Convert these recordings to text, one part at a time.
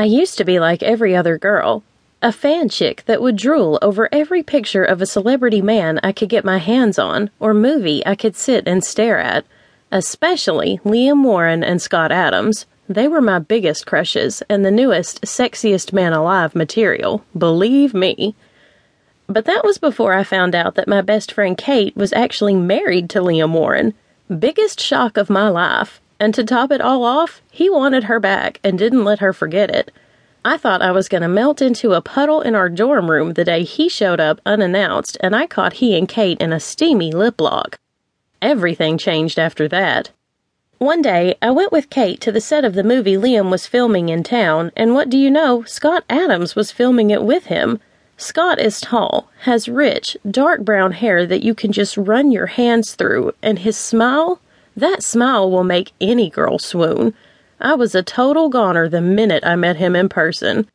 I used to be like every other girl, a fan chick that would drool over every picture of a celebrity man I could get my hands on or movie I could sit and stare at, especially Liam Warren and Scott Adams. They were my biggest crushes and the newest, sexiest man alive material, believe me. But that was before I found out that my best friend Kate was actually married to Liam Warren. Biggest shock of my life. And to top it all off, he wanted her back and didn't let her forget it. I thought I was going to melt into a puddle in our dorm room the day he showed up unannounced and I caught he and Kate in a steamy lip lock. Everything changed after that. One day, I went with Kate to the set of the movie Liam was filming in town, and what do you know? Scott Adams was filming it with him. Scott is tall, has rich, dark brown hair that you can just run your hands through, and his smile? That smile will make any girl swoon. I was a total goner the minute I met him in person.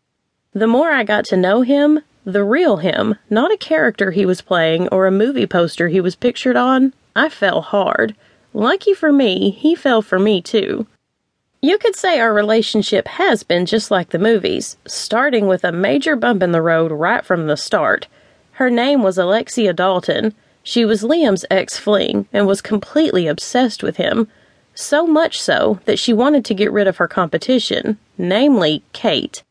The more I got to know him, the real him, not a character he was playing or a movie poster he was pictured on, I fell hard. Lucky for me, he fell for me too. You could say our relationship has been just like the movies, starting with a major bump in the road right from the start. Her name was Alexia Dalton. She was Liam's ex fling and was completely obsessed with him. So much so that she wanted to get rid of her competition, namely Kate.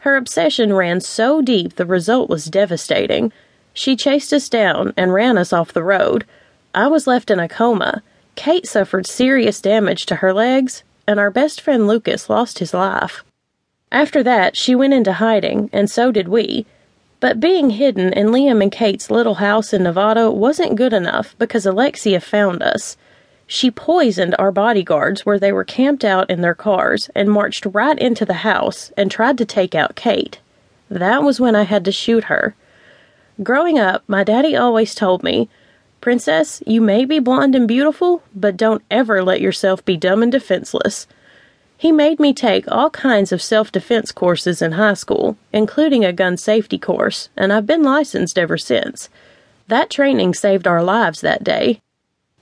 Her obsession ran so deep the result was devastating. She chased us down and ran us off the road. I was left in a coma. Kate suffered serious damage to her legs, and our best friend Lucas lost his life. After that, she went into hiding, and so did we. But being hidden in Liam and Kate's little house in Nevada wasn't good enough because Alexia found us. She poisoned our bodyguards where they were camped out in their cars and marched right into the house and tried to take out Kate. That was when I had to shoot her. Growing up, my daddy always told me Princess, you may be blonde and beautiful, but don't ever let yourself be dumb and defenseless. He made me take all kinds of self defense courses in high school, including a gun safety course, and I've been licensed ever since. That training saved our lives that day.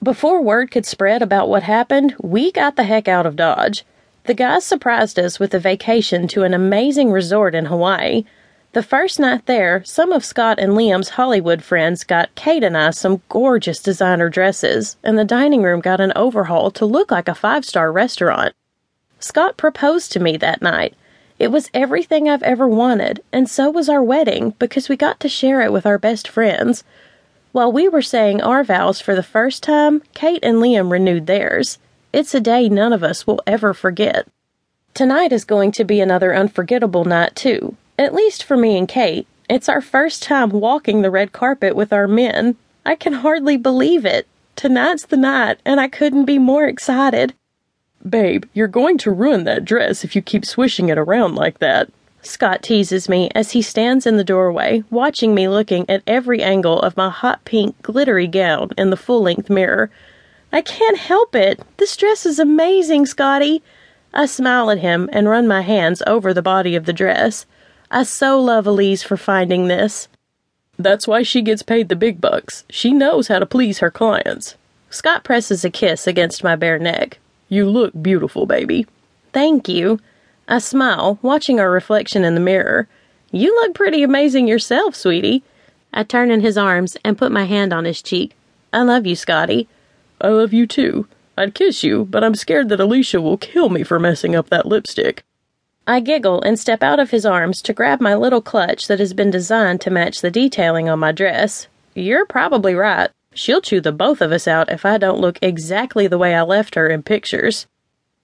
Before word could spread about what happened, we got the heck out of Dodge. The guys surprised us with a vacation to an amazing resort in Hawaii. The first night there, some of Scott and Liam's Hollywood friends got Kate and I some gorgeous designer dresses, and the dining room got an overhaul to look like a five star restaurant. Scott proposed to me that night. It was everything I've ever wanted, and so was our wedding because we got to share it with our best friends. While we were saying our vows for the first time, Kate and Liam renewed theirs. It's a day none of us will ever forget. Tonight is going to be another unforgettable night, too, at least for me and Kate. It's our first time walking the red carpet with our men. I can hardly believe it. Tonight's the night, and I couldn't be more excited. Babe, you're going to ruin that dress if you keep swishing it around like that. Scott teases me as he stands in the doorway, watching me looking at every angle of my hot pink, glittery gown in the full length mirror. I can't help it. This dress is amazing, Scotty. I smile at him and run my hands over the body of the dress. I so love Elise for finding this. That's why she gets paid the big bucks. She knows how to please her clients. Scott presses a kiss against my bare neck. You look beautiful, baby. Thank you. I smile, watching our reflection in the mirror. You look pretty amazing yourself, sweetie. I turn in his arms and put my hand on his cheek. I love you, Scotty. I love you too. I'd kiss you, but I'm scared that Alicia will kill me for messing up that lipstick. I giggle and step out of his arms to grab my little clutch that has been designed to match the detailing on my dress. You're probably right. She'll chew the both of us out if I don't look exactly the way I left her in pictures.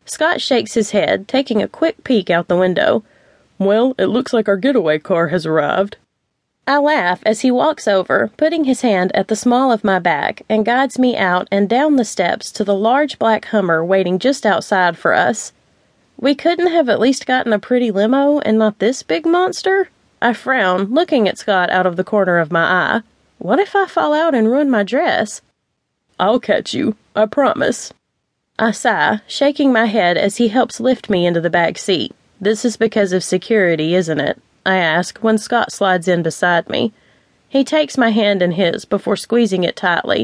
Scott shakes his head, taking a quick peek out the window. Well, it looks like our getaway car has arrived. I laugh as he walks over, putting his hand at the small of my back, and guides me out and down the steps to the large black Hummer waiting just outside for us. We couldn't have at least gotten a pretty limo and not this big monster? I frown, looking at Scott out of the corner of my eye. What if I fall out and ruin my dress? I'll catch you, I promise. I sigh, shaking my head as he helps lift me into the back seat. This is because of security, isn't it? I ask when Scott slides in beside me. He takes my hand in his before squeezing it tightly.